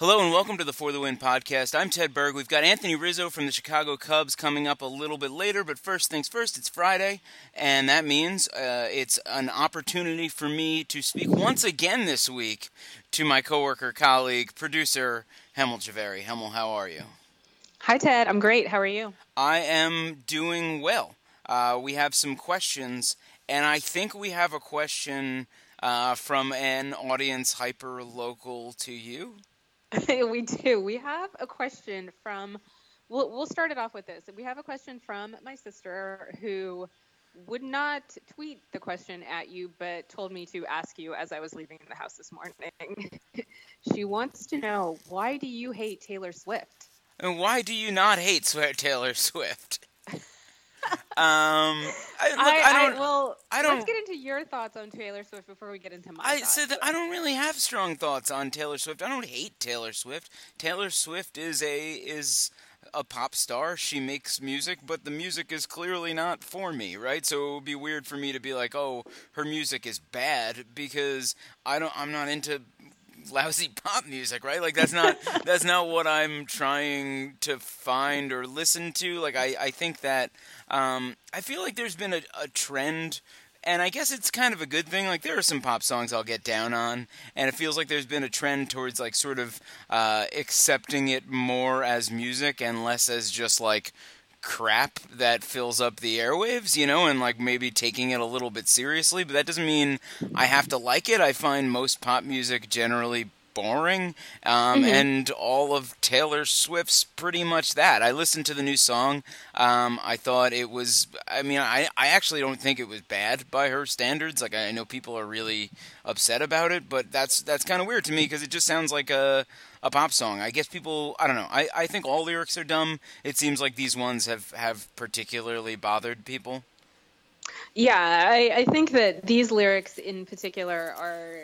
Hello and welcome to the For the Win podcast. I'm Ted Berg. We've got Anthony Rizzo from the Chicago Cubs coming up a little bit later, but first things first, it's Friday, and that means uh, it's an opportunity for me to speak once again this week to my coworker, colleague, producer, Hemal Jhaveri. Hemal, how are you? Hi, Ted. I'm great. How are you? I am doing well. Uh, we have some questions, and I think we have a question uh, from an audience hyper local to you. we do. We have a question from. We'll, we'll start it off with this. We have a question from my sister who would not tweet the question at you, but told me to ask you as I was leaving the house this morning. she wants to know why do you hate Taylor Swift? And why do you not hate Taylor Swift? Um, I, look, I, I don't. I, well, I don't. Let's get into your thoughts on Taylor Swift before we get into my. I thoughts. said I don't really have strong thoughts on Taylor Swift. I don't hate Taylor Swift. Taylor Swift is a is a pop star. She makes music, but the music is clearly not for me, right? So it would be weird for me to be like, "Oh, her music is bad," because I don't. I'm not into lousy pop music, right? Like that's not that's not what I'm trying to find or listen to. Like I I think that um, I feel like there's been a, a trend and I guess it's kind of a good thing. Like there are some pop songs I'll get down on, and it feels like there's been a trend towards like sort of uh, accepting it more as music and less as just like crap that fills up the airwaves, you know, and like maybe taking it a little bit seriously. But that doesn't mean I have to like it. I find most pop music generally boring. Um, mm-hmm. And all of Taylor Swift's pretty much that. I listened to the new song. Um, I thought it was, I mean, I, I actually don't think it was bad by her standards. Like, I know people are really upset about it, but that's, that's kind of weird to me because it just sounds like a, a pop song. I guess people, I don't know. I, I think all lyrics are dumb. It seems like these ones have, have particularly bothered people. Yeah, I, I think that these lyrics in particular are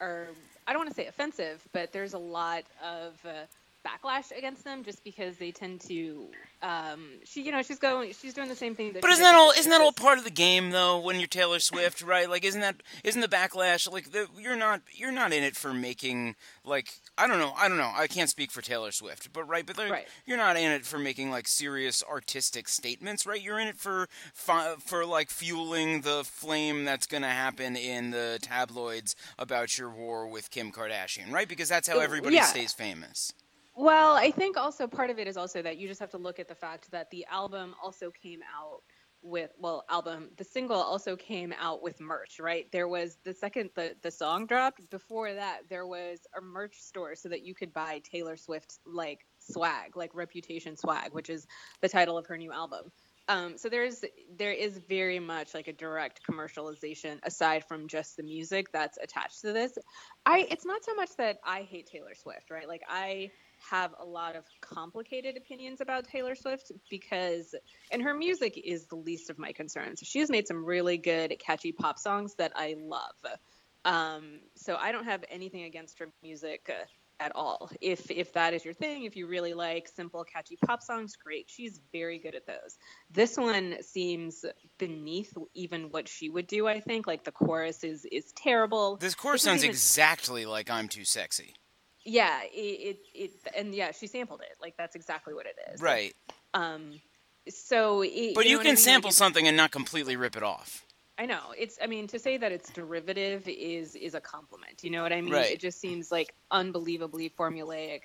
are I don't want to say offensive, but there's a lot of uh, backlash against them just because they tend to um, she you know she's going she's doing the same thing but isn't that all isn't that all part of the game though when you're taylor swift right like isn't that isn't the backlash like the, you're not you're not in it for making like i don't know i don't know i can't speak for taylor swift but right but like, right. you're not in it for making like serious artistic statements right you're in it for for like fueling the flame that's going to happen in the tabloids about your war with kim kardashian right because that's how everybody yeah. stays famous well, I think also part of it is also that you just have to look at the fact that the album also came out with well album the single also came out with merch right? There was the second the the song dropped before that there was a merch store so that you could buy taylor swift like swag like reputation swag which is the title of her new album. Um, so there's there is very much like a direct commercialization aside from just the music that's attached to this. I it's not so much that i hate taylor swift right? Like i have a lot of complicated opinions about Taylor Swift because, and her music is the least of my concerns. She has made some really good, catchy pop songs that I love. Um, so I don't have anything against her music uh, at all. If if that is your thing, if you really like simple, catchy pop songs, great. She's very good at those. This one seems beneath even what she would do. I think like the chorus is is terrible. This chorus sounds even... exactly like "I'm Too Sexy." Yeah, it, it, it and yeah, she sampled it. Like that's exactly what it is. Right. Um, so. It, but you, you can I mean? sample like something and not completely rip it off. I know it's. I mean, to say that it's derivative is is a compliment. You know what I mean? Right. It just seems like unbelievably formulaic,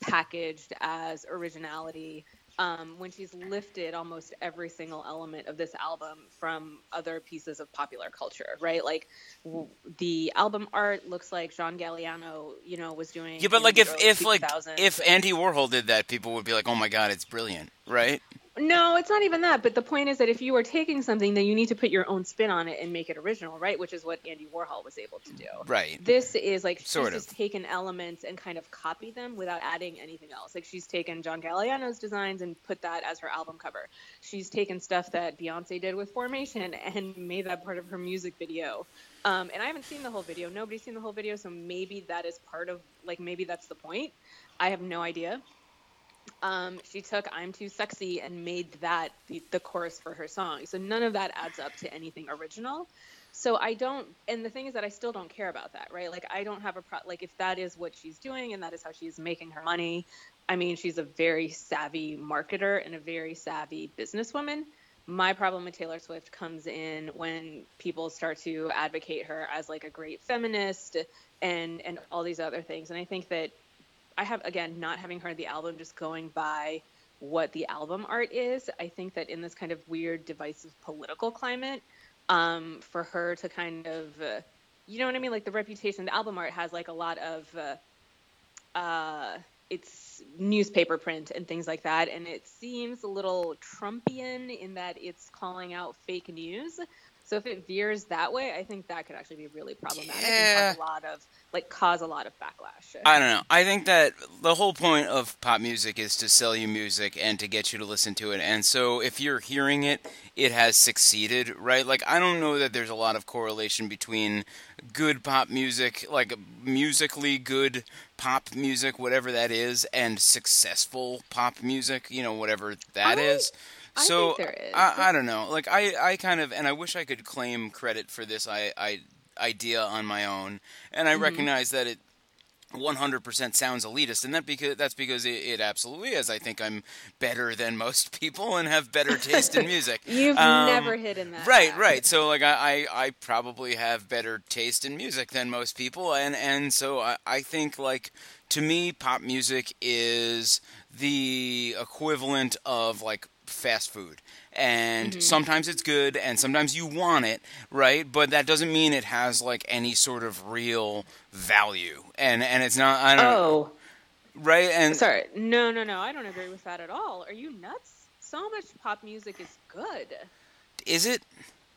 packaged as originality um, when she's lifted almost every single element of this album from other pieces of popular culture, right? Like w- the album art looks like John Galliano, you know, was doing. Yeah, but like if if like if Andy Warhol did that, people would be like, "Oh my god, it's brilliant," right? No, it's not even that. But the point is that if you are taking something, then you need to put your own spin on it and make it original, right? Which is what Andy Warhol was able to do. Right. This is like she's sort just of. taken elements and kind of copied them without adding anything else. Like she's taken John Galliano's designs and put that as her album cover. She's taken stuff that Beyonce did with Formation and made that part of her music video. Um, and I haven't seen the whole video. Nobody's seen the whole video, so maybe that is part of like maybe that's the point. I have no idea um, she took I'm Too Sexy and made that the, the chorus for her song. So none of that adds up to anything original. So I don't, and the thing is that I still don't care about that, right? Like I don't have a pro, like if that is what she's doing and that is how she's making her money. I mean, she's a very savvy marketer and a very savvy businesswoman. My problem with Taylor Swift comes in when people start to advocate her as like a great feminist and and all these other things. And I think that I have again not having heard the album, just going by what the album art is. I think that in this kind of weird, divisive political climate, um, for her to kind of, uh, you know what I mean, like the reputation, the album art has like a lot of, uh, uh, it's newspaper print and things like that, and it seems a little Trumpian in that it's calling out fake news. So if it veers that way, I think that could actually be really problematic Yeah. and cause a lot of like cause a lot of backlash. I don't know. I think that the whole point of pop music is to sell you music and to get you to listen to it. And so if you're hearing it, it has succeeded, right? Like I don't know that there's a lot of correlation between good pop music, like musically good pop music, whatever that is, and successful pop music, you know, whatever that I- is. I So think there is. I, I don't know. Like I, I kind of, and I wish I could claim credit for this I, I idea on my own, and Mm-hmm. I recognize that it 100% sounds elitist, and that because that's because it, it absolutely is. I think I'm better than most people and have better taste in music. You've Um, never hidden that. Right, fact. right. So like I, I, I probably have better taste in music than most people, and and so I, I think like to me, pop music is the equivalent of like fast food. And Mm-hmm. sometimes it's good, and sometimes you want it, right? But that doesn't mean it has like any sort of real value, and and it's not. I don't know, Oh, right? And sorry. No, no, no. I don't agree with that at all. Are you nuts? So much pop music is good. is it?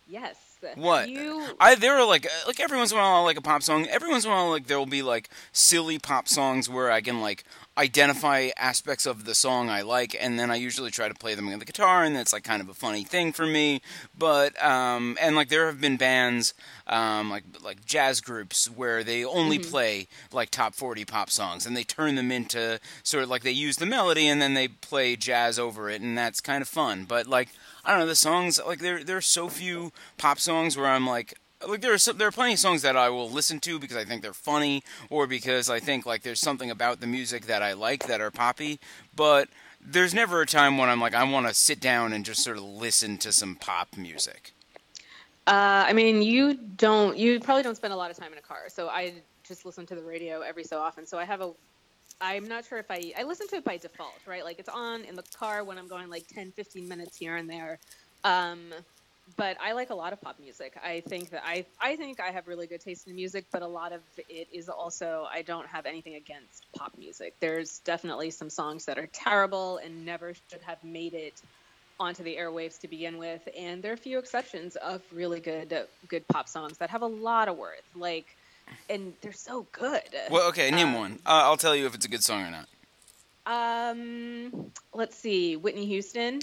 Yes. What? You I there are like like every once in a while I'll like a pop song. Every once in a while like there will be like silly pop songs where I can like identify aspects of the song I like, and then I usually try to play them on the guitar, and it's like kind of a funny thing for me. But um, and like there have been bands um, like like jazz groups where they only play like top forty pop songs, and they turn them into sort of like they use the melody and then they play jazz over it, and that's kind of fun. But like I don't know the songs like there there are so few pop songs where I'm like like there are some, there are plenty of songs that I will listen to because I think they're funny or because I think like there's something about the music that I like that are poppy, but there's never a time when I'm like I want to sit down and just sort of listen to some pop music. Uh, I mean, you don't. You probably don't spend a lot of time in a car. So I just listen to the radio every so often. So I have a. I'm not sure if I. I listen to it by default, right? Like it's on in the car when I'm going like 10, 15 minutes here and there. Um, but I like a lot of pop music. I think that I. I think I have really good taste in music, but a lot of it is also. I don't have anything against pop music. There's definitely some songs that are terrible and never should have made it onto the airwaves to begin with, and there are a few exceptions of really good good pop songs that have a lot of worth. Like, and they're so good. Well, okay, name Um, one. Uh, I'll tell you if it's a good song or not. Um, let's see, Whitney Houston.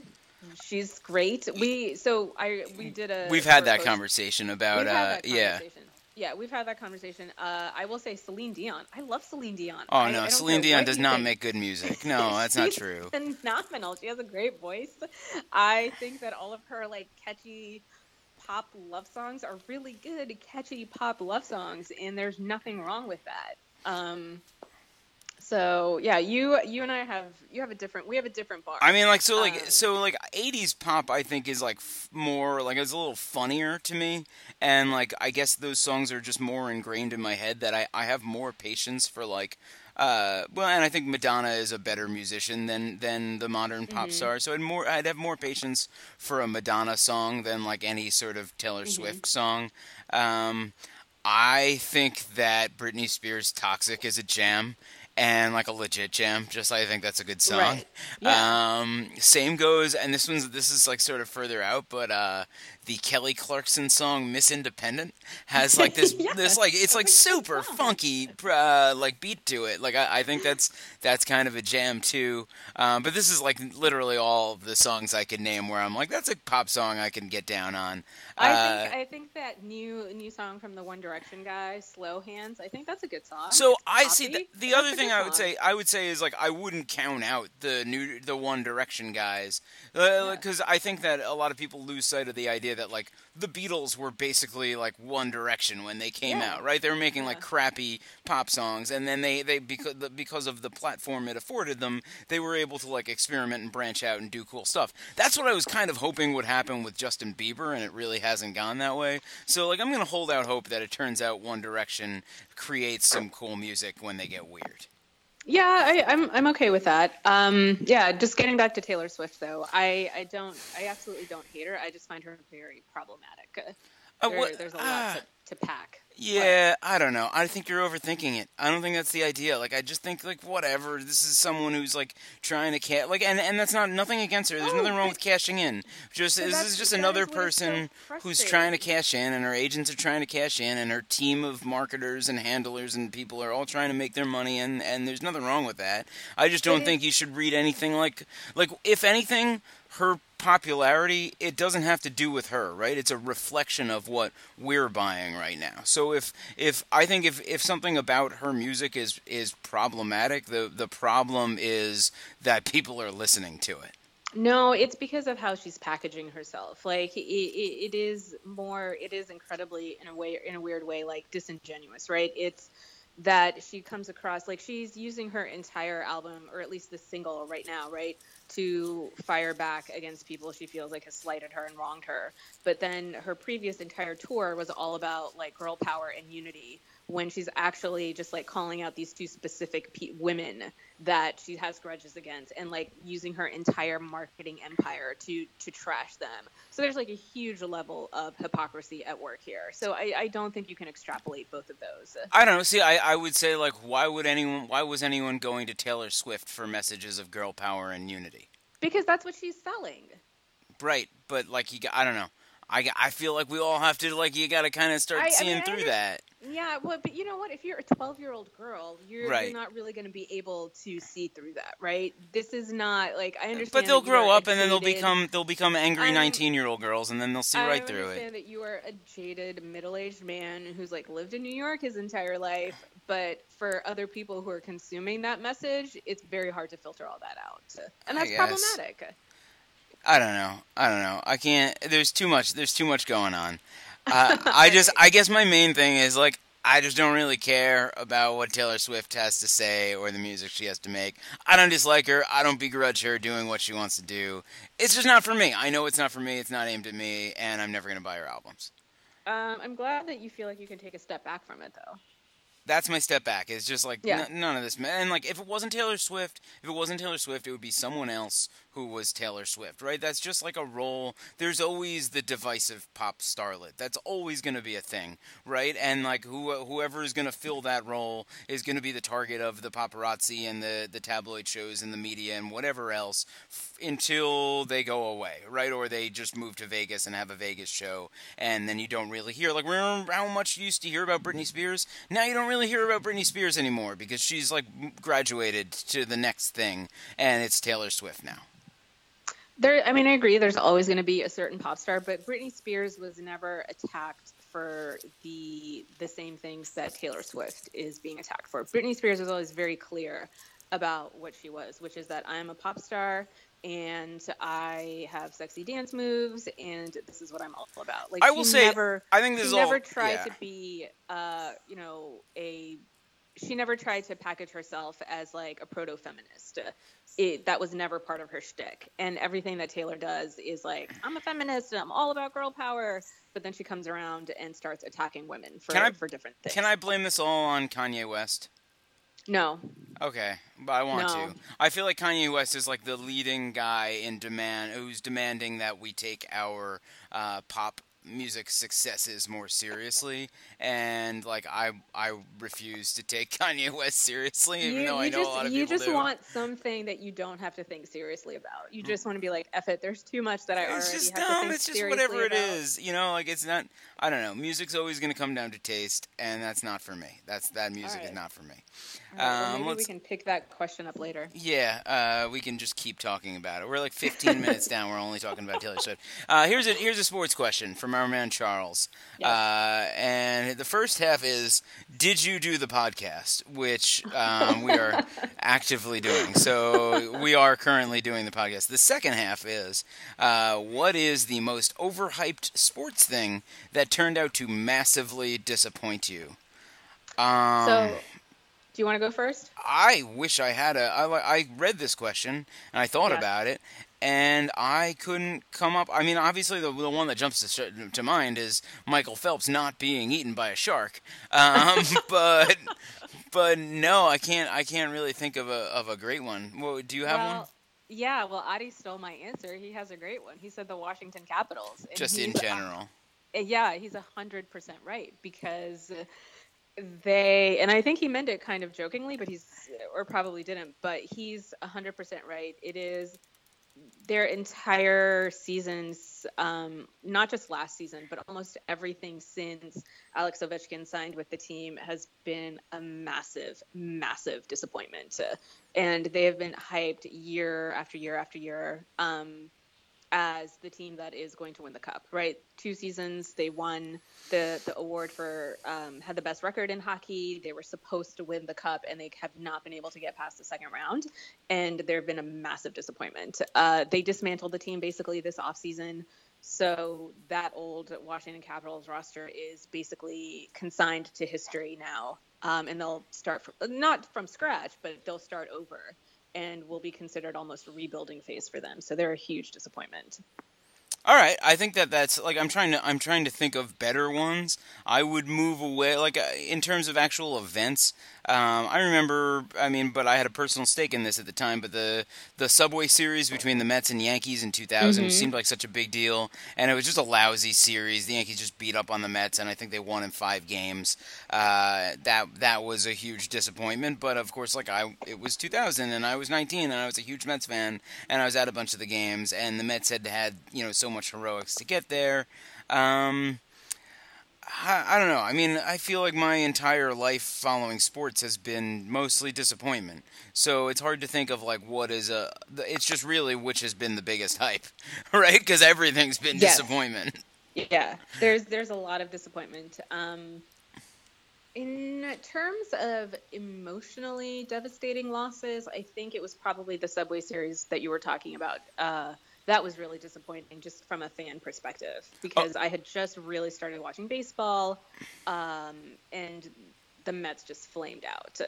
She's great. We so I we did a. We've had that post- conversation about uh, that yeah. conversation. Yeah, we've had that conversation. Uh, I will say Celine Dion. I love Celine Dion. Oh I- I no, Celine Dion does not make good music. No, that's not true. Phenomenal. She has a great voice. I think that all of her like catchy pop love songs are really good, catchy pop love songs, and there's nothing wrong with that. Um, so yeah, you you and I have you have a different we have a different bar. I mean, like so, like Um, so, like '80s pop. I think is like f- more like it's a little funnier to me, and like I guess those songs are just more ingrained in my head that I I have more patience for like. Uh, well, and I think Madonna is a better musician than than the modern pop star. So I'd more I'd have more patience for a Madonna song than like any sort of Taylor Swift song. Um, I think that Britney Spears' "Toxic" is a jam. And like a legit jam, just I think that's a good song. Right. Yeah. Um, same goes, and this one's this is like sort of further out, but uh, the Kelly Clarkson song "Miss Independent" has like this Yes, this like it's like that's a good super funky uh, like beat to it. Like I, I think that's that's kind of a jam too. Um, but this is like literally all the songs I could name where I'm like that's a pop song I can get down on. I Uh, think I think that new new song from the One Direction guy, "Slow Hands." I think that's a good song. So It's I see the, the other thing I would song. say I would say is like I wouldn't count out the new the One Direction guys because I think that a lot of people lose sight of the idea that like the Beatles were basically like One Direction when they came Yeah. out, right? They were making like crappy pop songs, and then they they because because of the platform it afforded them, they were able to like experiment and branch out and do cool stuff. That's what I was kind of hoping would happen with Justin Bieber, and it really hasn't gone that way. So like I'm gonna hold out hope that it turns out One Direction creates some cool music when they get weird. Yeah, I, I'm I'm okay with that. Um, yeah, just getting back to Taylor Swift though, I I don't I absolutely don't hate her. I just find her very problematic. Uh, Uh, there- what- there's a lot ah. to, to pack. Yeah, I don't know. I think you're overthinking it. I don't think that's the idea. Like, I just think like whatever. This is someone who's like trying to cash. Like, and and that's not nothing against her. There's Oh, nothing wrong with cashing in. Just but this that's- is just that another is what is so person who's trying to cash in, and her agents are trying to cash in, and her team of marketers and handlers and people are all trying to make their money, and and there's nothing wrong with that. I just don't it- think you should read anything like like if anything, her popularity it doesn't have to do with her right it's a reflection of what we're buying right now so if if i think if if something about her music is is problematic the the problem is that people are listening to it No, it's because of how she's packaging herself. Like it, it, it is more, it is incredibly in a way, in a weird way, like disingenuous, right? It's that she comes across like she's using her entire album, or at least the single right now, right, to fire back against people she feels like has slighted her and wronged her. But then her previous entire tour was all about like girl power and unity. When she's actually just like calling out these two specific pe- women that she has grudges against and like using her entire marketing empire to to trash them. So there's like a huge level of hypocrisy at work here. So i, I don't think you can extrapolate both of those. I don't know. See i i would say like why would anyone why was anyone going to taylor swift for messages of girl power and unity? Because that's what she's selling. Right but like you i don't know. I, I feel like we all have to like you got to kind of start I- I seeing mean, through that yeah well but you know what if you're a 12 year old girl you're, Right. you're not really going to be able to see through that right this is not like i understand But they'll that you are grow up and then they'll become they'll become angry nineteen-year-old girls, and then they'll see I right through it. I understand that you are a jaded middle-aged man who's like lived in New York his entire life, but for other people who are consuming that message, it's very hard to filter all that out, and that's problematic. I don't know. I don't know. I can't. There's too much. There's too much going on. Uh, I just. I guess my main thing is like. I just don't really care about what Taylor Swift has to say or the music she has to make. I don't dislike her. I don't begrudge her doing what she wants to do. It's just not for me. I know it's not for me. It's not aimed at me, and I'm never going to buy her albums. Um, I'm glad that you feel like you can take a step back from it, though. That's my step back. It's just like Yeah. n- none of this. And like, if it wasn't Taylor Swift, if it wasn't Taylor Swift, it would be someone else who was Taylor Swift, right? That's just like a role. There's always the divisive pop starlet. That's always going to be a thing, right? And like, who whoever is going to fill that role is going to be the target of the paparazzi and the the tabloid shows and the media and whatever else f- until they go away, right? Or they just move to Vegas and have a Vegas show, and then you don't really hear. Like, remember how much you used to hear about Britney Spears? Now you don't really hear about Britney Spears anymore because she's like graduated to the next thing, and it's Taylor Swift now. There, I mean, I agree. There's always going to be a certain pop star, but Britney Spears was never attacked for the the same things that Taylor Swift is being attacked for. Britney Spears was always very clear about what she was, which is that I'm a pop star and I have sexy dance moves, and this is what I'm all about. Like I will say, never, I think this she is never all. tried yeah. to be, uh, you know, a. She never tried to package herself as like a proto feminist. It, that was never part of her shtick. And everything that Taylor does is like, I'm a feminist and I'm all about girl power. But then she comes around and starts attacking women for, I- for different things. Can I blame this all on Kanye West? No. Okay, but I want No. to. I feel like Kanye West is like the leading guy in demand, who's demanding that we take our uh, pop music successes more seriously, and like I, I refuse to take Kanye West seriously, even you, though you I know just, a lot of you people just do. want something that you don't have to think seriously about. You just want to be like, F it, there's too much that I already it's just have to dumb. think It's just whatever it about. is, you know. Like it's not. I don't know. Music's always going to come down to taste, and that's not for me. That's that music is not for me. Right, well, Um, maybe we can pick that question up later. Yeah, uh, we can just keep talking about it. We're like 15 minutes down. We're only talking about Taylor Swift. Uh, here's a here's a sports question from from our man Charles. Yes. Uh, and the first half is Did you do the podcast? Which um, we are actively doing. So we are currently doing the podcast. The second half is uh, What is the most overhyped sports thing that turned out to massively disappoint you? Um, so, do you want to go first? I wish I had a. I, I read this question and I thought Yes. about it, and I couldn't come up. I mean, obviously, the, the one that jumps to, to mind is Michael Phelps not being eaten by a shark. Um, but but no, I can't. I can't really think of a of a great one. Well, do you have well, one? Yeah, well, Adi stole my answer. He has a great one. He said the Washington Capitals. Just in general. Uh, Yeah, he's a hundred percent right because they, and I think he meant it kind of jokingly, but he's, or probably didn't, but he's a hundred percent right. It is their entire seasons, um, not just last season, but almost everything since Alex Ovechkin signed with the team has been a massive, massive disappointment. And they have been hyped year after year after year. Um, as the team that is going to win the cup, right? Two seasons they won the the award for um, had the best record in hockey. They were supposed to win the cup, and they have not been able to get past the second round. And there have been a massive disappointment. Uh, they dismantled the team basically this offseason. So that old Washington Capitals roster is basically consigned to history now, um, and they'll start from, not from scratch, but they'll start over and will be considered almost a rebuilding phase for them. So they're a huge disappointment. All right, I think that that's like I'm trying to I'm trying to think of better ones. I would move away like uh, in terms of actual events. Um, I remember, I mean, but I had a personal stake in this at the time. But the the Subway Series between the Mets and Yankees in 2000 Mhm. seemed like such a big deal, and it was just a lousy series. The Yankees just beat up on the Mets, and I think they won in five games. Uh, that that was a huge disappointment. But of course, like I, it was 2000, and I was 19, and I was a huge Mets fan, and I was at a bunch of the games, and the Mets had had you know so much heroics to get there. Um, I, I don't know. I mean, I feel like my entire life following sports has been mostly disappointment. So it's hard to think of like what is a. It's just really which has been the biggest hype, right? Because everything's been Yes. disappointment. Yeah, there's there's a lot of disappointment. Um, in terms of emotionally devastating losses, I think it was probably the Subway Series that you were talking about. Uh, that was really disappointing, just from a fan perspective, because I had just really started watching baseball, um, and the Mets just flamed out.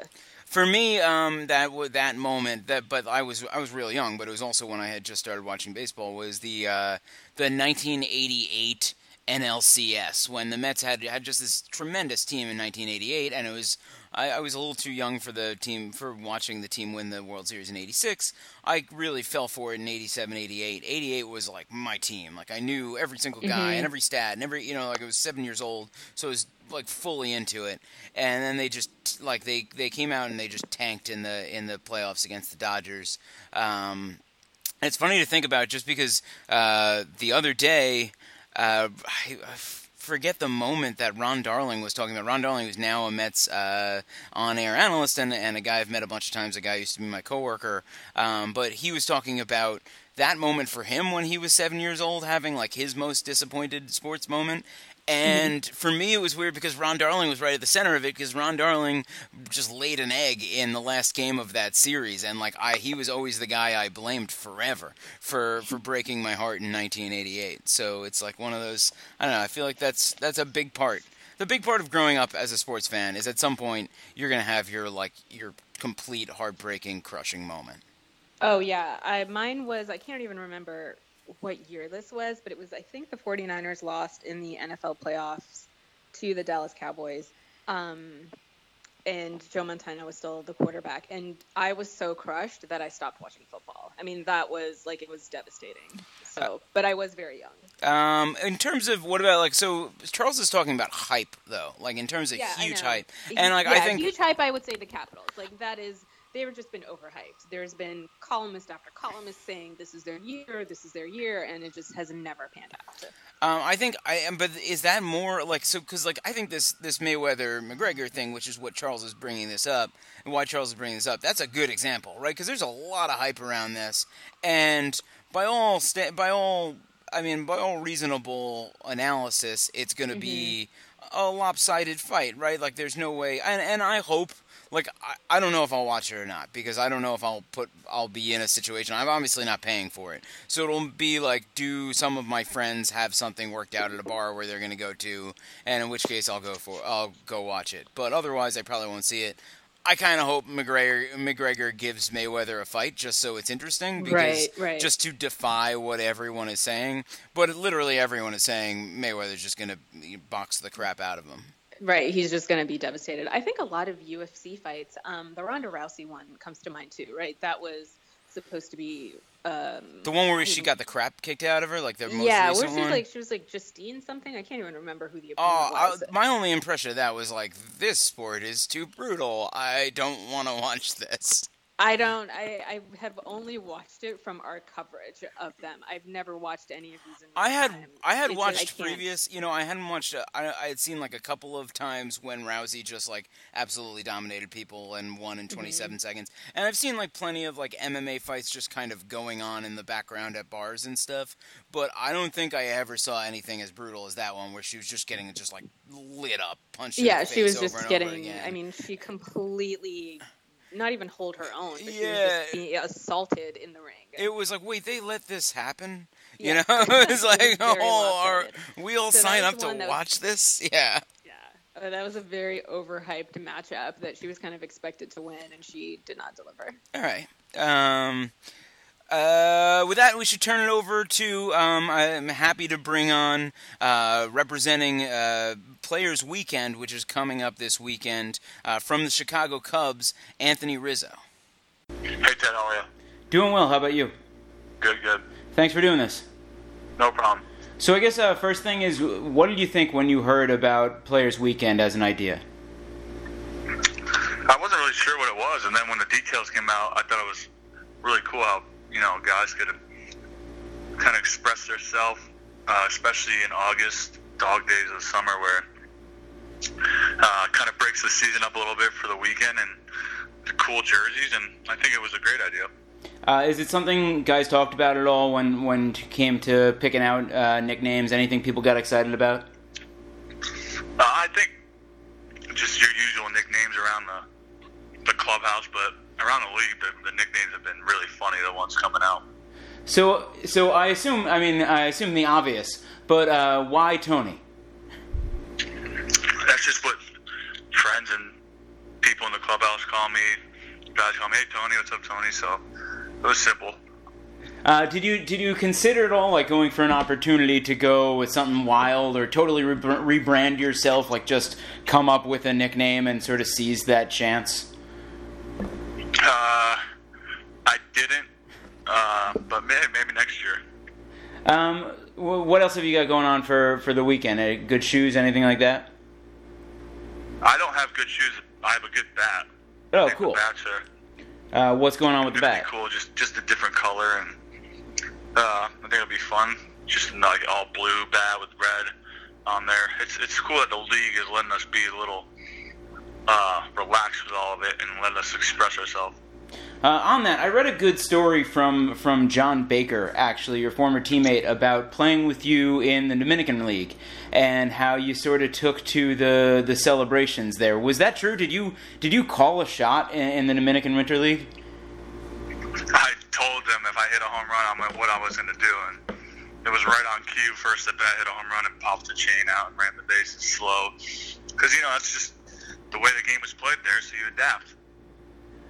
For me, um, that that moment that, but I was I was real young, but it was also when I had just started watching baseball. Was the uh, the 1988 NLCS when the Mets had had just this tremendous team in 1988, and it was I, I was a little too young for the team for watching the team win the World Series in '86. I really fell for it in '87, '88. '88 was like my team. Like I knew every single guy Mhm. and every stat and every you know like I was seven years old, so I was like fully into it. And then they just like they they came out and they just tanked in the in the playoffs against the Dodgers. Um, and it's funny to think about just because uh, the other day, uh, I, I forget the moment that Ron Darling was talking about. Ron Darling is now a Mets uh, on-air analyst and, and a guy I've met a bunch of times. A guy who used to be my coworker, um, but he was talking about that moment for him when he was seven years old, having like his most disappointed sports moment. Mm-hmm. And for me, it was weird because Ron Darling was right at the center of it because Ron Darling just laid an egg in the last game of that series, and like I, he was always the guy I blamed forever for for breaking my heart in 1988. So it's like one of those. I don't know. I feel like that's that's a big part. The big part of growing up as a sports fan is at some point you're gonna have your like your complete heartbreaking, crushing moment. Oh yeah, I mine was I can't even remember what year this was, but it was I think the 49ers lost in the NFL playoffs to the Dallas Cowboys. Um, and Joe Montana was still the quarterback and I was so crushed that I stopped watching football. I mean, that was like it was devastating. So, but I was very young. Um, in terms of what about like so Charles is talking about hype though, like in terms of Yeah, huge hype, and like I think huge hype. I would say the Capitals. Like that is they've just been overhyped. There's been columnist after columnist saying this is their year, this is their year, and it just has never panned out. Um, I think I am, but is that more like so? Because like I think this this Mayweather McGregor thing, which is what Charles is bringing this up, and why Charles is bringing this up, that's a good example, right? Because there's a lot of hype around this, and by all sta- by all I mean, by all reasonable analysis, it's going to Mm-hmm. be a lopsided fight, right? Like, there's no way, and and I hope. Like I, I don't know if I'll watch it or not because I don't know if I'll put I'll be in a situation I'm obviously not paying for it so it'll be like do some of my friends have something worked out at a bar where they're gonna go to and in which case I'll go for I'll go watch it but otherwise I probably won't see it I kind of hope McGregor McGregor gives Mayweather a fight just so it's interesting because Right, right. just to defy what everyone is saying. But literally everyone is saying Mayweather's just going to box the crap out of him. Right, he's just going to be devastated. I think a lot of UFC fights, um, the Ronda Rousey one comes to mind too, right? That was supposed to be. Um, The one where she got the crap kicked out of her, like the most yeah, where recent she was one. like she was like Justine something. I can't even remember who the opponent Oh, I, my only impression of that was like, this sport is too brutal. I don't want to watch this. I don't. I, I have only watched it from our coverage of them. I've never watched any of these. In I had time. I had It's- watched can't. previous, you know, I hadn't watched. Uh, I I had seen like a couple of times when Rousey just like absolutely dominated people and won in 27 Mm-hmm. seconds, and I've seen like plenty of like MMA fights just kind of going on in the background at bars and stuff. But I don't think I ever saw anything as brutal as that one, where she was just getting just like lit up, punched. in Yeah, she was just getting. I mean, she completely, not even hold her own. But she was Yeah. just being assaulted in the ring. It was like, wait, they let this happen? Yeah. You know, it's It like, was oh, are, we all So sign up to that was- watch this? Yeah. Yeah, uh, that was a very overhyped matchup that she was kind of expected to win, and she did not deliver. All right. Um, uh, with that, we should turn it over to. Um, I'm happy to bring on uh, representing uh, Players Weekend, which is coming up this weekend uh, from the Chicago Cubs, Anthony Rizzo. Hey Ted, how are you? Doing well. How about you? Good, good. Thanks for doing this. No problem. So I guess uh, first thing is, what did you think when you heard about Players Weekend as an idea? I wasn't really sure what it was, and then when the details came out, I thought it was really cool how you know guys could kind of express themselves, uh, especially in August, dog days of summer, where uh, kind of breaks the season up a little bit for the weekend and the cool jerseys, and I think it was a great idea. Uh, is it something guys talked about at all when when it came to picking out uh, nicknames? Anything people got excited about? Uh, I think just your usual nicknames around the the clubhouse, but around the league, the, the nicknames have been really funny. The ones coming out. So, so I assume. I mean, I assume the obvious, but uh, why Tony? That's just what friends and people in the clubhouse call me. Guys call me, hey Tony, what's up, Tony? So it was simple. Uh, did you did you consider at all like going for an opportunity to go with something wild or totally re- rebrand yourself, like just come up with a nickname and sort of seize that chance? Uh, I didn't, uh, but maybe, maybe next year. Um, what else have you got going on for for the weekend? Uh, good shoes, anything like that? I don't have good shoes. I have a good bat. Oh, cool. Are Uh, what's going on with the bat? cool. Just just a different color, and uh, I think it'll be fun. Just like all blue bat with red on there. It's it's cool that the league is letting us be a little uh, relaxed with all of it and letting us express ourselves. Uh, on that, I read a good story from from John Baker, actually, your former teammate, about playing with you in the Dominican League and how you sort of took to the the celebrations there. Was that true? Did you did you call a shot in, in the Dominican Winter League? I told them if I hit a home run, I'm what I was going to do, and it was right on cue. First at bat, hit a home run and popped the chain out and ran the bases slow, because you know that's just the way the game was played there. So you adapt.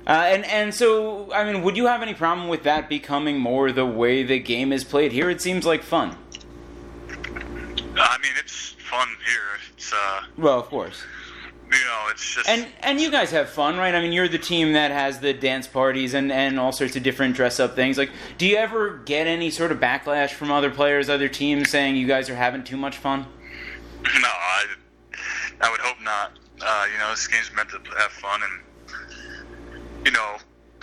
Uh, and and so, I mean, would you have any problem with that becoming more the way the game is played here? It seems like fun. I mean, it's fun here. It's uh, Well, of course. you know, it's just And and you guys have fun, right? I mean, you're the team that has the dance parties and, and all sorts of different dress up things. Like, do you ever get any sort of backlash from other players, other teams saying you guys are having too much fun? no, I, I would hope not. Uh, you know, this game's meant to have fun, and you know,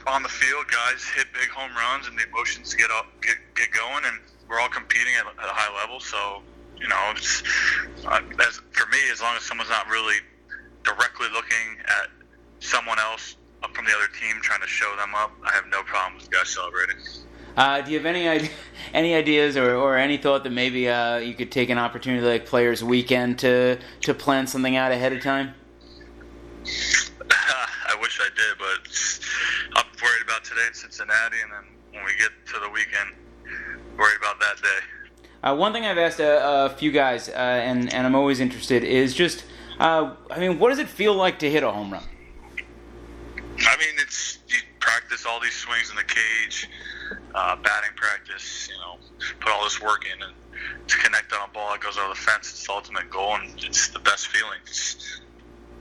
on the field, guys hit big home runs, and the emotions get up, get get going, and we're all competing at, at a high level. So, you know, it's uh, as for me, as long as someone's not really directly looking at someone else up from the other team trying to show them up, I have no problem with guys celebrating. Uh, do you have any any ideas or, or any thought that maybe uh, you could take an opportunity like Players Weekend to to plan something out ahead of time? Did, but I'm worried about today in Cincinnati, and then when we get to the weekend, worried about that day. Uh, one thing I've asked a, a few guys, uh, and and I'm always interested, is just, uh, I mean, what does it feel like to hit a home run? I mean, it's you practice all these swings in the cage, uh, batting practice. You know, put all this work in, and to connect on a ball that goes over the fence, it's the ultimate goal, and it's the best feeling. It's,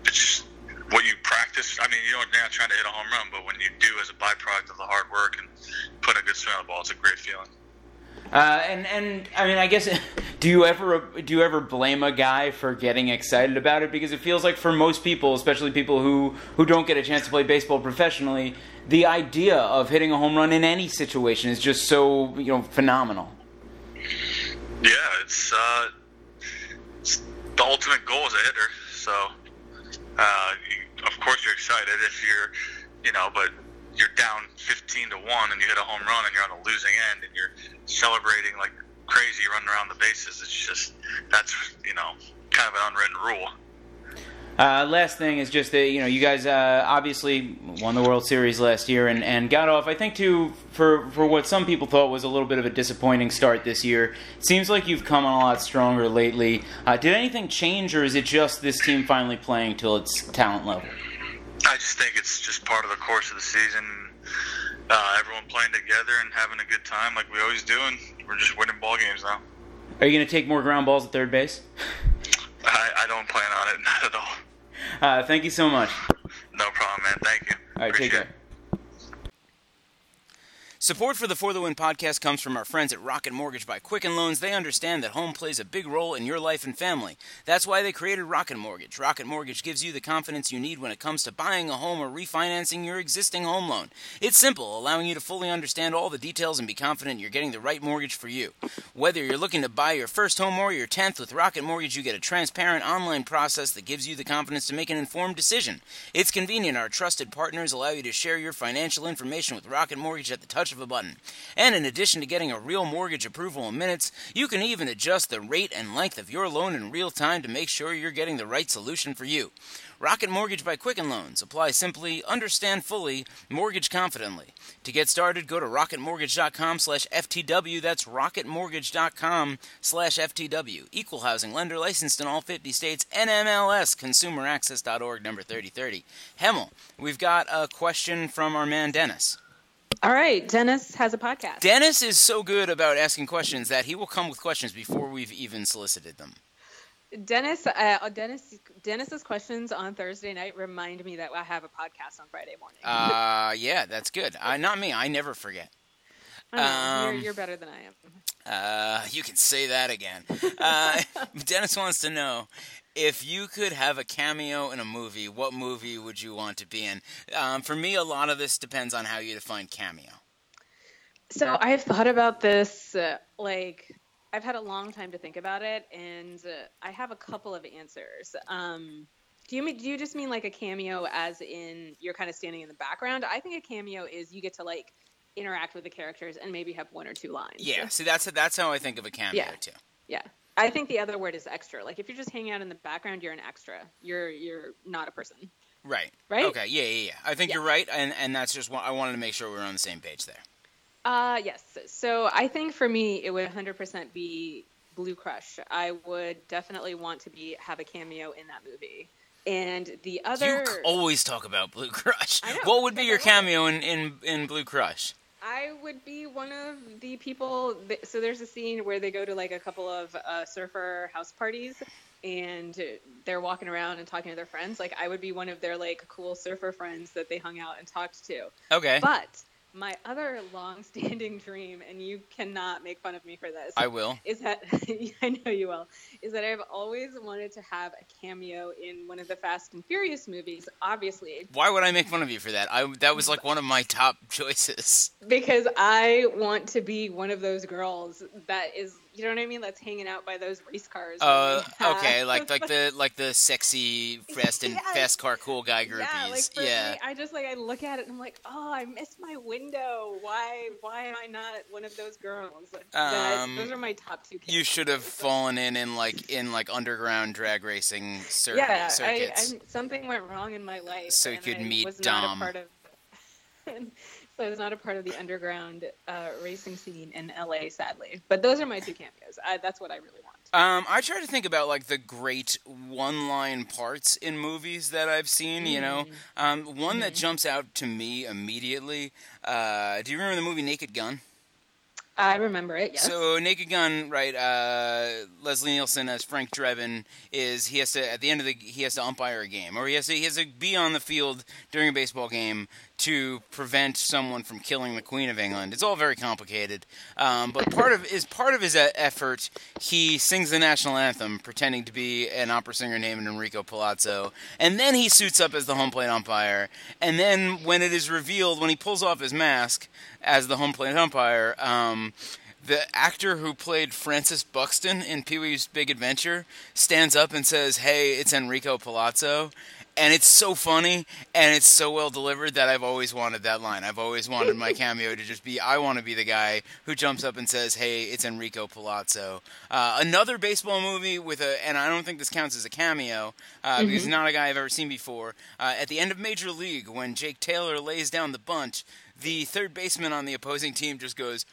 it's what you practice. I mean, you don't, you're not trying to hit a home run, but when you do as a byproduct of the hard work and put a good swing on the ball, it's a great feeling. Uh, and and I mean, I guess, do you ever do you ever blame a guy for getting excited about it? Because it feels like for most people, especially people who who don't get a chance to play baseball professionally, the idea of hitting a home run in any situation is just so you know phenomenal. Yeah, it's, uh, it's the ultimate goal as a hitter. So, uh, of course, you're excited if you're, you know, but you're down 15 to 1 and you hit a home run and you're on a losing end and you're celebrating like crazy running around the bases. It's just, that's, you know, kind of an unwritten rule. Uh, last thing is just that you know you guys uh, obviously won the World Series last year and, and got off I think to for for what some people thought was a little bit of a disappointing start this year. It seems like you've come on a lot stronger lately. Uh, did anything change or is it just this team finally playing till its talent level? I just think it's just part of the course of the season. Uh, everyone playing together and having a good time like we always do, and we're just winning ball games now. Are you going to take more ground balls at third base? I, I don't plan on it, not at all. Uh, thank you so much. No problem, man. Thank you. All right, Appreciate take it. Support for the For the Win podcast comes from our friends at Rocket Mortgage by Quicken Loans. They understand that home plays a big role in your life and family. That's why they created Rocket Mortgage. Rocket Mortgage gives you the confidence you need when it comes to buying a home or refinancing your existing home loan. It's simple, allowing you to fully understand all the details and be confident you're getting the right mortgage for you. Whether you're looking to buy your first home or your 10th, with Rocket Mortgage, you get a transparent online process that gives you the confidence to make an informed decision. It's convenient. Our trusted partners allow you to share your financial information with Rocket Mortgage at the touch of a button. And in addition to getting a real mortgage approval in minutes, you can even adjust the rate and length of your loan in real time to make sure you're getting the right solution for you. Rocket Mortgage by Quicken Loans. Apply simply, understand fully, mortgage confidently. To get started, go to rocketmortgage.com slash FTW. That's rocketmortgage.com slash FTW. Equal housing lender licensed in all 50 states. NMLS, consumeraccess.org, number 3030. Hemal, we've got a question from our man Dennis. All right, Dennis has a podcast. Dennis is so good about asking questions that he will come with questions before we've even solicited them. Dennis, uh, Dennis, Dennis's questions on Thursday night remind me that I have a podcast on Friday morning. Uh, yeah, that's good. Uh, not me. I never forget. I know, um, you're, you're better than I am. Uh, you can say that again. Uh, Dennis wants to know if you could have a cameo in a movie, what movie would you want to be in? Um, for me, a lot of this depends on how you define cameo. So I've thought about this, uh, like I've had a long time to think about it, and uh, I have a couple of answers. Um, do you mean, do you just mean like a cameo, as in you're kind of standing in the background? I think a cameo is you get to like interact with the characters and maybe have one or two lines. Yeah, see, that's that's how I think of a cameo Yeah. too. Yeah. I think the other word is extra. Like if you're just hanging out in the background, you're an extra. You're you're not a person. Right. Right? Okay. Yeah. Yeah. Yeah. I think Yeah. you're right, and and that's just what I wanted to make sure we were on the same page there. Uh yes. So I think for me it would 100% be Blue Crush. I would definitely want to be have a cameo in that movie. And the other You always talk about Blue Crush. Know, what would be your I love it. cameo in, in in Blue Crush? I would be one of the people. That, so there's a scene where they go to like a couple of uh, surfer house parties, and they're walking around and talking to their friends. Like I would be one of their like cool surfer friends that they hung out and talked to. Okay. But my other long-standing dream, and you cannot make fun of me for this, I will. is that I know you will. Is that I've always wanted to have a cameo in one of the Fast and Furious movies. Obviously, Why would I make fun of you for that? I that was like one of my top choices. because I want to be one of those girls that is you know what I mean? That's hanging out by those race cars. Uh, okay, like like the like the sexy fast and Yes. fast car cool guy groupies. Yeah, like yeah. me, I just like I look at it and I'm like, oh, I missed my window. Why? Why am I not one of those girls? That- Um, those are my top two. You should have fallen in in like in like underground drag racing cir- yeah, circuits. I'm, something went wrong in my life. So you could I meet Dom. Not a part of, so I was not a part of the underground uh, racing scene in LA, sadly. But those are my two cameos. I, that's what I really want. Um, I try to think about like the great one-line parts in movies that I've seen. You know, Mm. um, one that Mm-hmm. jumps out to me immediately. Uh, do you remember the movie Naked Gun? I remember it. Yes. So Naked Gun, right? Uh, Leslie Nielsen as Frank Drebin is he has to at the end of the he has to umpire a game, or he has to he has to be on the field during a baseball game to prevent someone from killing the Queen of England. It's all very complicated, um, but part of is part of his effort. He sings the national anthem, pretending to be an opera singer named Enrico Palazzo, and then he suits up as the home plate umpire. And then when it is revealed, when he pulls off his mask as the home plate umpire. Um, the actor who played Francis Buxton in Pee Wee's Big Adventure stands up and says, "Hey, it's Enrico Palazzo," and it's so funny and it's so well delivered that I've always wanted that line. I've always wanted my cameo to just be, "I want to be the guy who jumps up and says, "Hey, it's Enrico Palazzo." Uh, another baseball movie with a, and I don't think this counts as a cameo uh, because it's not a guy I've ever seen before. Uh, at the end of Major League, when Jake Taylor lays down the bunt, the third baseman on the opposing team just goes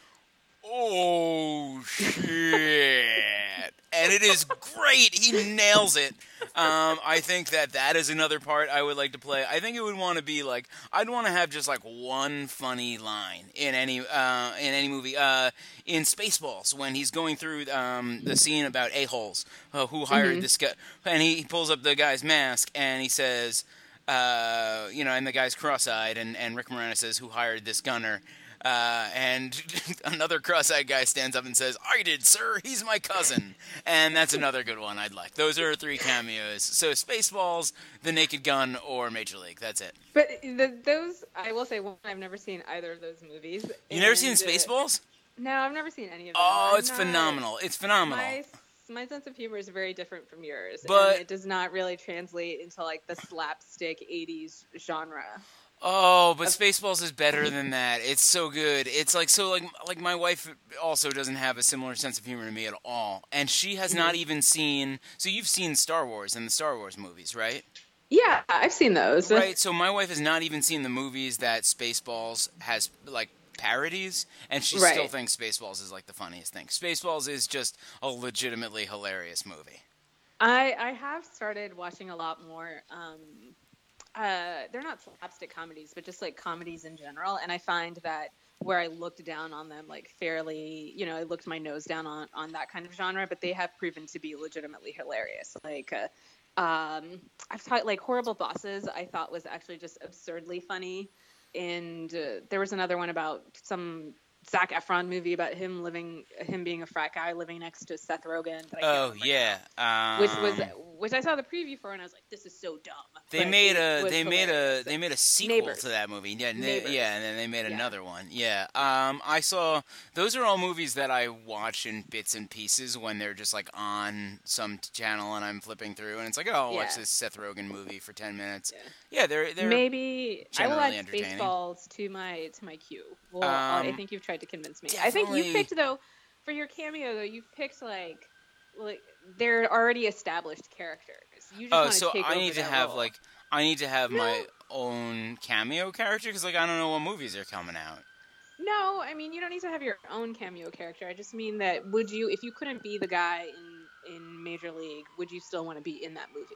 oh shit. And it is great. He nails it. Um, i think that that is another part i would like to play. I think it would want to be like i'd want to have just like one funny line in any uh, in any movie uh, in spaceballs when he's going through um, the scene about a-holes uh, who hired this guy. And he pulls up the guy's mask and he says uh, you know, and the guy's cross-eyed, and, and Rick Moranis says, "Who hired this gunner?" Uh, and another cross-eyed guy stands up and says, "I did, sir. He's my cousin." And that's another good one I'd like. Those are three cameos. So Spaceballs, The Naked Gun, or Major League. That's it. But the, those, I will say, one, I've never seen either of those movies. You never seen uh, Spaceballs? No, I've never seen any of them. Oh, it's not- phenomenal. It's phenomenal. My my sense of humor is very different from yours, But- and it does not really translate into like the slapstick '80s genre. Oh, but Spaceballs is better than that. It's so good. It's like so like like my wife also doesn't have a similar sense of humor to me at all, and she has not mm-hmm. even seen. So you've seen Star Wars and the Star Wars movies, right? Yeah, I've seen those. Right. So my wife has not even seen the movies that Spaceballs has like parodies, and she still thinks Spaceballs is like the funniest thing. Spaceballs is just a legitimately hilarious movie. I I have started watching a lot more. Um, uh, they're not slapstick comedies, but just like comedies in general. And I find that where I looked down on them, like fairly, you know, I looked my nose down on on that kind of genre, but they have proven to be legitimately hilarious. Like. Uh, um, I've thought like horrible bosses. I thought was actually just absurdly funny, and uh, there was another one about some Zac Efron movie about him living, him being a frat guy living next to Seth Rogen. that I Oh yeah. Um, which was which I saw the preview for, and I was like, "This is so dumb." They But made a they made a they made a sequel Neighbors. to that movie. Yeah, yeah, and then they made Yeah. another one. Yeah. Um I saw those are all movies that I watch in bits and pieces when they're just like on some channel and I'm flipping through and it's like, "Oh, I'll watch this Seth Rogen movie for 10 minutes." Yeah. Yeah, they're they're Maybe I will add. Spaceballs to my to my queue. Well, I Um, think you've tried to convince me. I think you picked though for your cameo though. You've picked like like they're already established characters. You just Oh, so I need to have role. like I need to have my own cameo character cuz like I don't know what movies are coming out. No, I mean you don't need to have your own cameo character. I just mean that would you, if you couldn't be the guy in in Major League, would you still want to be in that movie?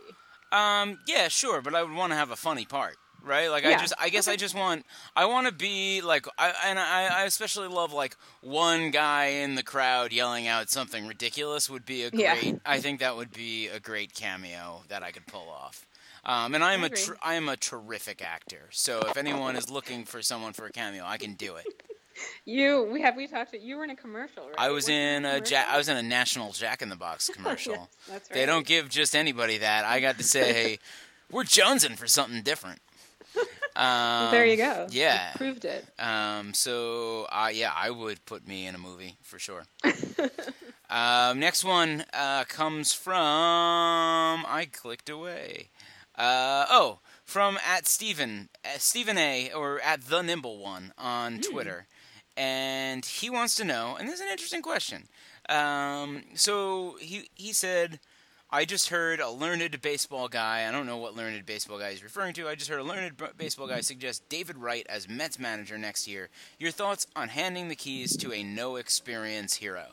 Um, yeah, sure, but I would want to have a funny part, right? Like I just, I guess I just want, I want to be like, I and I, I especially love like one guy in the crowd yelling out something ridiculous would be a Yeah. great. I think that would be a great cameo that I could pull off. Um, and I am a, agree. tr- I am a terrific actor, so if anyone is looking for someone for a cameo, I can do it. You, we have we talked. You were in a commercial, right? I was Weren't in a Jack, commercial? I was in a National Jack in the Box commercial. Yes, that's right. They don't give just anybody that. I got to say, hey, we're jonesing for something different. Um, there you go. Yeah. You proved it. Um, so, uh, yeah, I would put me in a movie for sure. Um, next one uh, comes from I clicked away. Uh, oh, from at Stephen uh, Stephen A. or at the Nimble One on Hmm. Twitter, and he wants to know. And this is an interesting question. Um, so he he said. I just heard a learned baseball guy. I don't know what learned baseball guy he's referring to. I just heard a learned b- baseball guy suggest David Wright as Mets manager next year. Your thoughts on handing the keys to a no experience hero?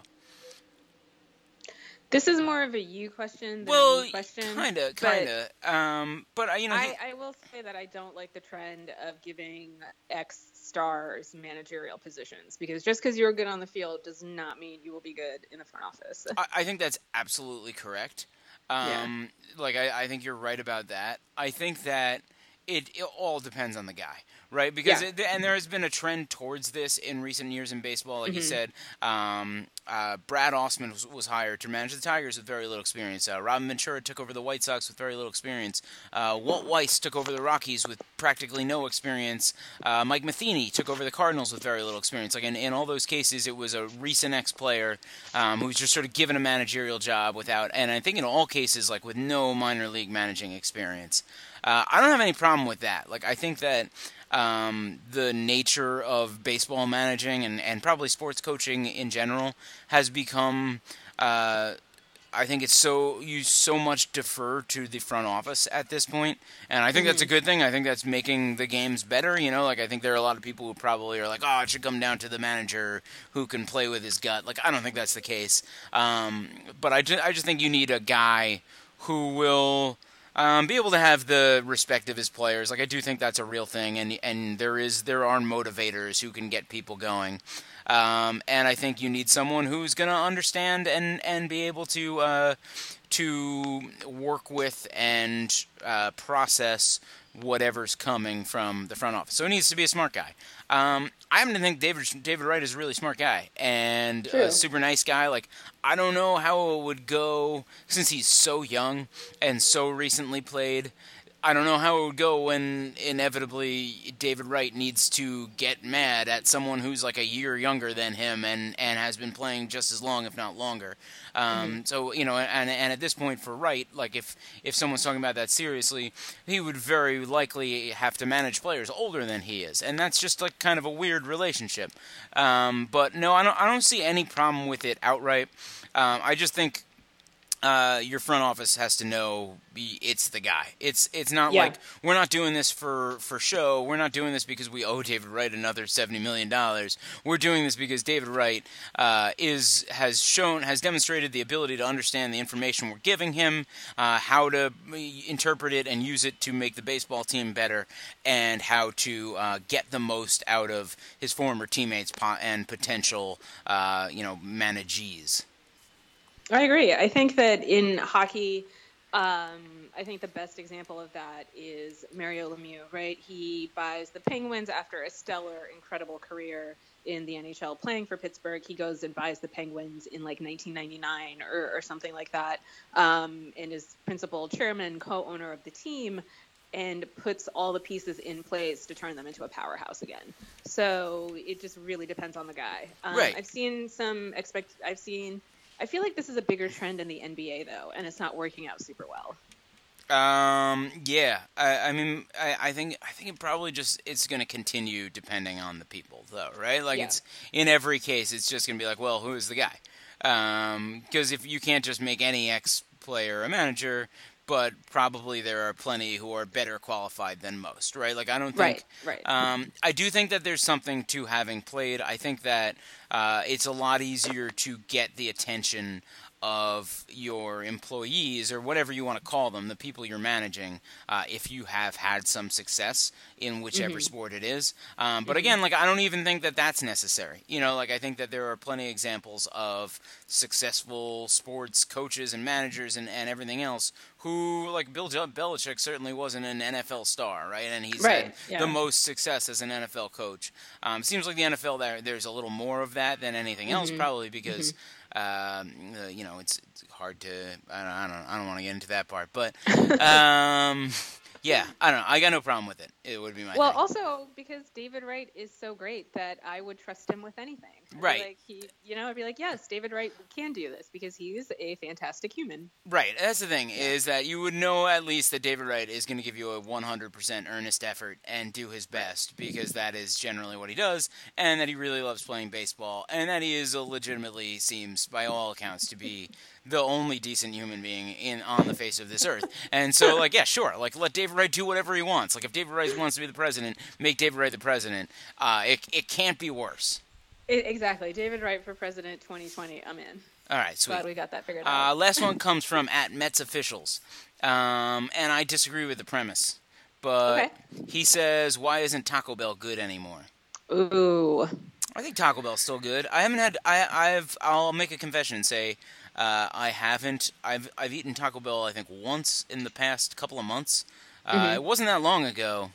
This is more of a you question than Well, a me question. kind of, kind of. Um, but I, you know, I, I will say that I don't like the trend of giving ex stars managerial positions because just because you're good on the field does not mean you will be good in the front office. I, I think that's absolutely correct. Um, Like, I, I think you're right about that. I think that it, it all depends on the guy, right? Because Yeah. it, and there has been a trend towards this in recent years in baseball. Like you Mhm. said, um, uh, Brad Ausmus was, was hired to manage the Tigers with very little experience. Uh, Robin Ventura took over the White Sox with very little experience. Uh, Walt Weiss took over the Rockies with practically no experience. Uh, Mike Matheny took over the Cardinals with very little experience. Like in, in all those cases, it was a recent ex-player um, who was just sort of given a managerial job without, and I think in all cases, like with no minor league managing experience. Uh, I don't have any problem with that. Like I think that um, the nature of baseball managing and, and probably sports coaching in general has become. Uh, I think it's so you so much defer to the front office at this point, and I think that's a good thing. I think that's making the games better. You know, like I think there are a lot of people who probably are like, "Oh, it should come down to the manager who can play with his gut." Like I don't think that's the case, um, but I just, I just think you need a guy who will um, be able to have the respect of his players. Like I do think that's a real thing, and and there is there are motivators who can get people going. Um, and I think you need someone who's going to understand and, and be able to uh, to work with and uh, process whatever's coming from the front office. So he needs to be a smart guy. Um, I happen to think David David Wright is a really smart guy and a super nice guy. Like I don't know how it would go since he's so young and so recently played. I don't know how it would go when inevitably David Wright needs to get mad at someone who's like a year younger than him and, and has been playing just as long, if not longer. Um, So you know, and and at this point for Wright, like if if someone's talking about that seriously, he would very likely have to manage players older than he is, and that's just like kind of a weird relationship. Um, but no, I don't I don't see any problem with it outright. Um, I just think uh, your front office has to know it's the guy. It's it's not Yeah. like we're not doing this for for show. We're not doing this because we owe David Wright another seventy million dollars. We're doing this because David Wright uh, is has shown has demonstrated the ability to understand the information we're giving him, uh, how to uh, interpret it and use it to make the baseball team better, and how to uh, get the most out of his former teammates and potential uh, you know managees. I agree. I think that in hockey, um, I think the best example of that is Mario Lemieux, right? He buys the Penguins after a stellar, incredible career in the NHL playing for Pittsburgh. He goes and buys the Penguins in like 1999 or, or something like that, um, and is principal chairman and co owner of the team. And puts all the pieces in place to turn them into a powerhouse again. So it just really depends on the guy. Um, Right. I've seen some expect. I've seen I feel like this is a bigger trend in the NBA though, and it's not working out super well. Um. Yeah. I. I mean. I. I think. I think it probably just. It's going to continue depending on the people, though. Right. Like Yeah. it's in every case. It's just going to be like, well, who is the guy? Um. Because if you can't just make any ex player a manager, but probably there are plenty who are better qualified than most. Right. Like I don't think. Right, right. Um, I do think that there's something to having played. I think that uh, it's a lot easier to get the attention of your employees or whatever you want to call them, the people you're managing, uh, if you have had some success in whichever sport it is. Um, but again, like I don't even think that that's necessary. You know, like I think that there are plenty of examples of successful sports coaches and managers and, and everything else who, like Bill Belichick, certainly wasn't an NFL star, right? And he's Right, had yeah. the most success as an NFL coach. Um, seems like the NFL there there's a little more of that than anything else, Mm-hmm. probably because um, uh, you know it's, it's hard to I don't I don't, I don't want to get into that part, but um, Yeah, I don't know. I got no problem with it. It would be my well, thing. also because David Wright is so great that I would trust him with anything. I'd Right. Like he, you know, I'd be like, yes, David Wright can do this because he's a fantastic human. Right. That's the thing is that you would know at least that David Wright is going to give you a 100% earnest effort and do his best because that is generally what he does, and that he really loves playing baseball, and that he is a legitimately seems by all accounts to be the only decent human being in on the face of this earth. And so, like, yeah, sure, like let David Wright do whatever he wants. Like, if David Wright wants to be the president, make David Wright the president. Uh, it it can't be worse. I- exactly, David Wright for president 2020. I'm in. All right, sweet. Glad we got that figured Uh, out. last one comes from at Mets officials, um, and I disagree with the premise. But Okay. he says, "Why isn't Taco Bell good anymore?" Ooh, I think Taco Bell's still good. I haven't had. I, I've. I'll make a confession and say, uh, I haven't. I've. I've eaten Taco Bell. I think once in the past couple of months. Uh, It wasn't that long ago.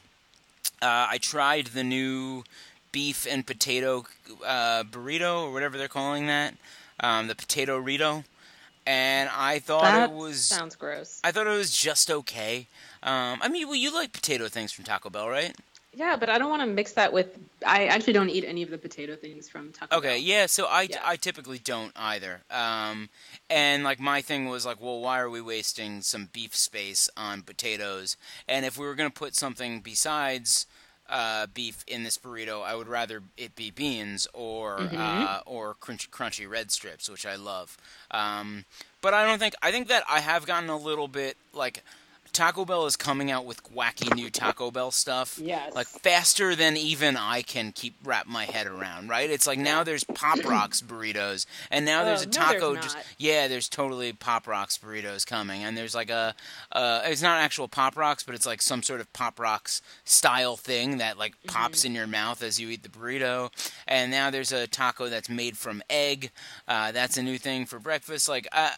Uh, I tried the new beef and potato uh, burrito or whatever they're calling that, um, the potato rito, and I thought that it was. sounds gross. I thought it was just okay. Um, I mean, well, you like potato things from Taco Bell, right? Yeah, but I don't want to mix that with. I actually don't eat any of the potato things from Taco Okay, Bell. yeah. So I, Yeah. I typically don't either. Um, and like my thing was like, well, why are we wasting some beef space on potatoes? And if we were gonna put something besides uh, beef in this burrito, I would rather it be beans or uh, or crunchy, crunchy red strips, which I love. Um, but I don't think I think that I have gotten a little bit like. Taco Bell is coming out with wacky new Taco Bell stuff. Yes. Like faster than even I can keep wrap my head around, right? It's like now there's Pop Rocks burritos, and now there's Oh, a no, taco. there's just yeah, there's totally Pop Rocks burritos coming, and there's like a uh, it's not actual Pop Rocks, but it's like some sort of Pop Rocks style thing that like Mm-hmm. pops in your mouth as you eat the burrito. And now there's a taco that's made from egg. Uh, that's a new thing for breakfast. Like, uh,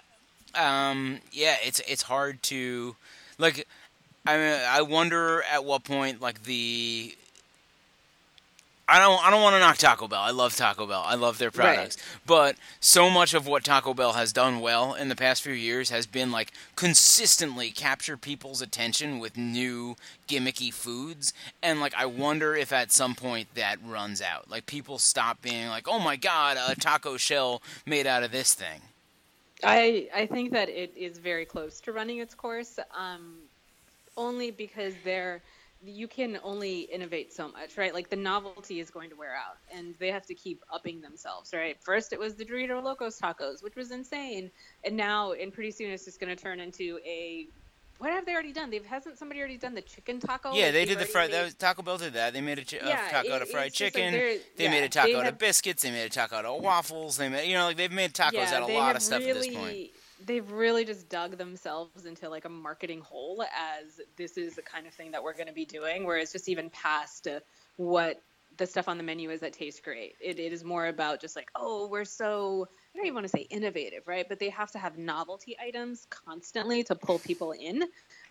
um, yeah, it's it's hard to like. I mean, I wonder at what point like the I don't I don't want to knock Taco Bell. I love Taco Bell. I love their products. But so much of what Taco Bell has done well in the past few years has been like consistently capture people's attention with new gimmicky foods and like I wonder if at some point that runs out. Like people stop being like, "Oh my god, a taco shell made out of this thing." I I think that it is very close to running its course. Um, only because they're you can only innovate so much, right? Like the novelty is going to wear out, and they have to keep upping themselves, right? First, it was the Dorito Locos tacos, which was insane, and now, and pretty soon, it's just going to turn into a. What have they already done? They've hasn't somebody already done the chicken taco? Yeah, they did the fried. made- was, Taco Bell did that. They made a, chi- Yeah, taco out of fried like chicken. they're- they made a taco out of biscuits. They made a taco out of waffles. They made, you know, like they've made tacos yeah, out of a lot of stuff really, at this point. They've really just dug themselves into like a marketing hole as this is the kind of thing that we're going to be doing, where it's just even past uh, what the stuff on the menu is that tastes great. It, it is more about just like, oh, we're so, I don't even want to say innovative, right? But they have to have novelty items constantly to pull people in.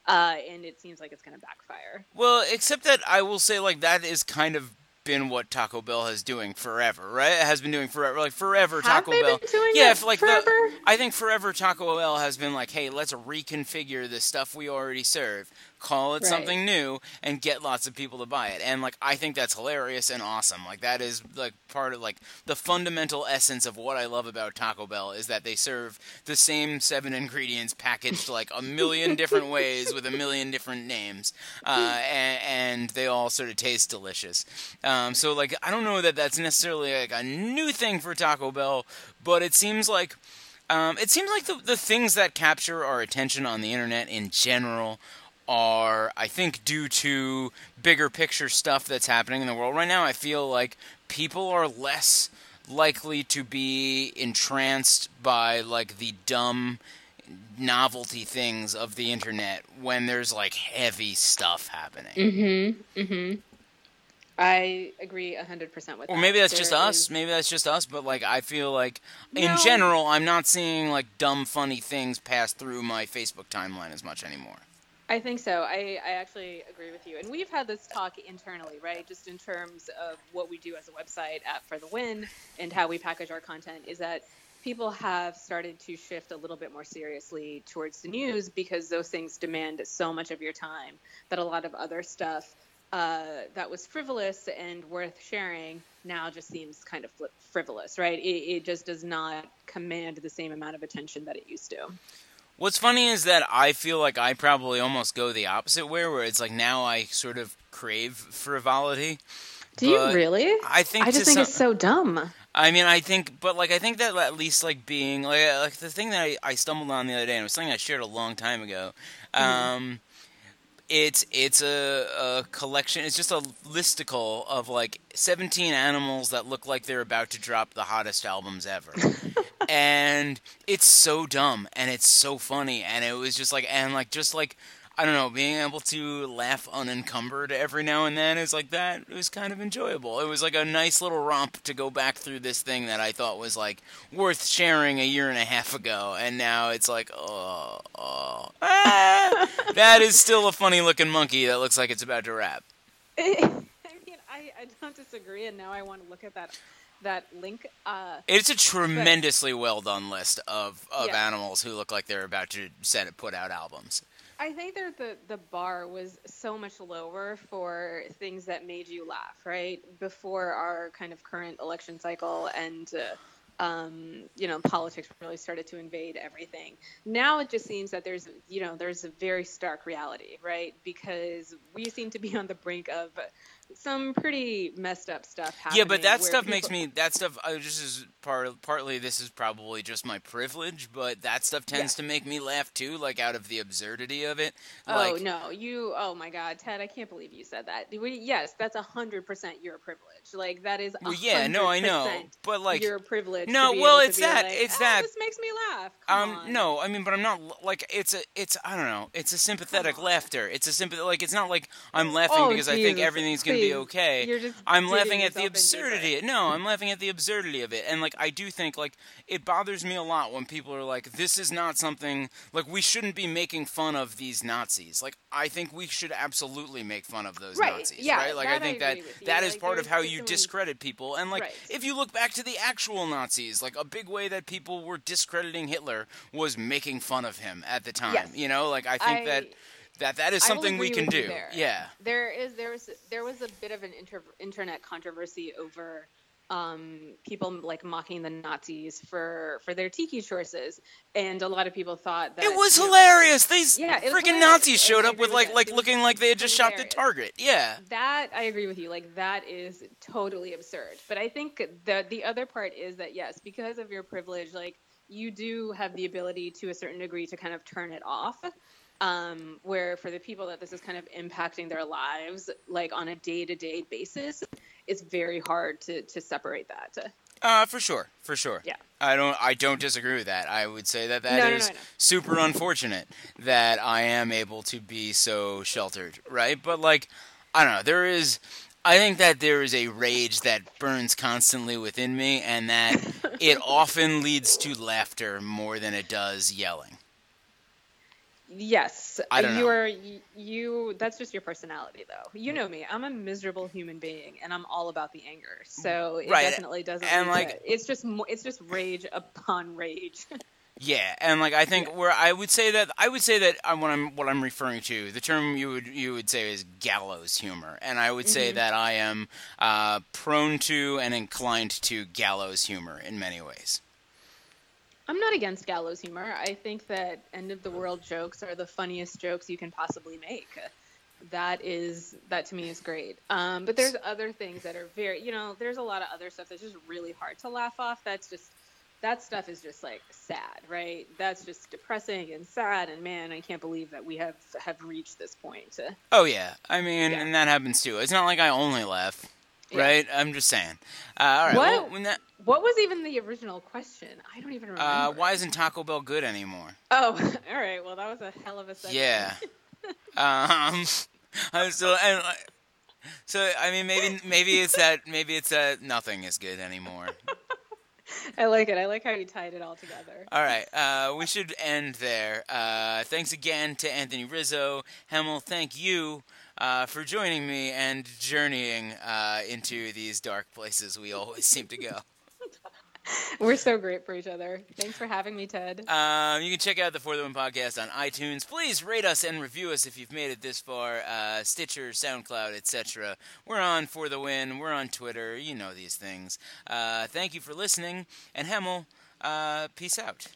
Uh, and it seems like it's going to backfire. Well, except that I will say, like that is kind of been what Taco Bell has doing forever, right? It has been doing forever, like forever. Have Taco Bell, yeah, like forever? the. I think forever Taco Bell has been like, hey, let's reconfigure the stuff we already serve, call it Right. something new, and get lots of people to buy it. And like, I think that's hilarious and awesome. Like that is like part of like the fundamental essence of what I love about Taco Bell is that they serve the same seven ingredients packaged like a million different ways with a million different names, uh, and, and they all sort of taste delicious. Um, so like, I don't know that that's necessarily like a new thing for Taco Bell, but it seems like. Um, it seems like the, the things that capture our attention on the internet in general are, I think, due to bigger picture stuff that's happening in the world right now. I feel like people are less likely to be entranced by like the dumb novelty things of the internet when there's like heavy stuff happening. Mm-hmm. Mm-hmm. I agree 100% with Or that. maybe that's just There us. Maybe that's just us. But like, I feel like in No. general, I'm not seeing like dumb, funny things pass through my Facebook timeline as much anymore. I think so. I, I actually agree with you. And we've had this talk internally, right? Just in terms of what we do as a website at For the Win and how we package our content, is that people have started to shift a little bit more seriously towards the news because those things demand so much of your time that a lot of other stuff uh, that was frivolous and worth sharing now just seems kind of frivolous, right? It, it just does not command the same amount of attention that it used to. What's funny is that I feel like I probably almost go the opposite way, where it's like now I sort of crave frivolity. Do you really? I think I just think some, it's so dumb. I mean, I think, but like, I think that at least like being like, like the thing that I, I stumbled on the other day, and it was something I shared a long time ago. Mm-hmm. Um, it's it's a, a collection. It's just a listicle of like 17 animals that look like they're about to drop the hottest albums ever. and it's so dumb and it's so funny and it was just like and like just like I don't know, being able to laugh unencumbered every now and then is like that. It was kind of enjoyable. It was like a nice little romp to go back through this thing that I thought was like worth sharing a year and a half ago, and now it's like, oh, oh ah, that is still a funny looking monkey that looks like it's about to rap. I mean, I, I don't disagree, and now I want to look at that that link. Uh, it's a tremendously but, well done list of, of yeah. animals who look like they're about to set put out albums. I think that the the bar was so much lower for things that made you laugh, right? Before our kind of current election cycle and. Uh, um, you know, politics really started to invade everything. Now it just seems that there's, you know, there's a very stark reality, right? Because we seem to be on the brink of some pretty messed up stuff happening. Yeah, but that stuff people... makes me that stuff. I just is part partly this is probably just my privilege, but that stuff tends yeah. to make me laugh too, like out of the absurdity of it. Oh like, no, you! Oh my God, Ted, I can't believe you said that. Yes, that's a hundred percent your privilege. Like that is. Well, yeah, no, I know, but like your privilege. No, well, it's that. Like, it's oh, that. This makes me laugh. Come um, on. no, I mean, but I'm not like it's a, it's I don't know, it's a sympathetic laughter. It's a sympath like it's not like I'm laughing oh, because Jesus, I think everything's gonna be okay. I'm laughing at the absurdity. No, I'm laughing at the absurdity of it, and like I do think like it bothers me a lot when people are like, "This is not something like we shouldn't be making fun of these Nazis." Like I think we should absolutely make fun of those right. Nazis, yeah, right? Like I think I that that like, is part of how you discredit people, and like right. if you look back to the actual Nazis, like a big way that people were discrediting Hitler was making fun of him at the time. Yes. You know, like I think I, that that that is something we can do. There. Yeah. There is there was there was a bit of an inter- internet controversy over um, people like mocking the Nazis for for their tiki choices, and a lot of people thought that it was hilarious. Know, These yeah, freaking Nazis showed up with like like looking like they had just hilarious. shot the target. Yeah, that I agree with you. Like that is totally absurd. But I think the the other part is that yes, because of your privilege, like you do have the ability to a certain degree to kind of turn it off um, where for the people that this is kind of impacting their lives, like on a day to day basis, it's very hard to, to separate that. Uh, for sure, for sure. Yeah. I don't, I don't disagree with that. I would say that that no, is no, no, super unfortunate that I am able to be so sheltered, right? But like, I don't know. There is, I think that there is a rage that burns constantly within me, and that it often leads to laughter more than it does yelling. Yes, I don't you know. are you. That's just your personality, though. You know me. I'm a miserable human being, and I'm all about the anger. So it right. definitely doesn't. And like, to, it's just it's just rage upon rage. yeah, and like I think yeah. where I would say that I would say that uh, what I'm what I'm referring to the term you would you would say is gallows humor, and I would say mm-hmm. that I am uh, prone to and inclined to gallows humor in many ways. I'm not against gallows humor. I think that end of the world jokes are the funniest jokes you can possibly make. That is that to me is great. Um, but there's other things that are very, you know, there's a lot of other stuff that's just really hard to laugh off. That's just that stuff is just like sad, right? That's just depressing and sad. And man, I can't believe that we have have reached this point. Oh yeah, I mean, Yeah. and that happens too. It's not like I only laugh, right? I'm just saying. Uh, all right. What? Well, that, What was even the original question? I don't even remember. uh, why isn't Taco Bell good anymore? Oh, all right. Well, that was a hell of a segment. Yeah. um, I was still and so I mean maybe maybe it's that maybe it's that nothing is good anymore. I like it. I like how you tied it all together. All right, uh, we should end there. Uh, thanks again to Anthony Rizzo. Hemal, thank you uh, for joining me and journeying uh, into these dark places we always seem to go. We're so great for each other. Thanks for having me, Ted. Um, you can check out the For the Win podcast on iTunes. Please rate us and review us if you've made it this far. Uh, Stitcher, SoundCloud, etc. We're on For the Win. We're on Twitter. You know these things. Uh, thank you for listening. And Hemal, uh, peace out.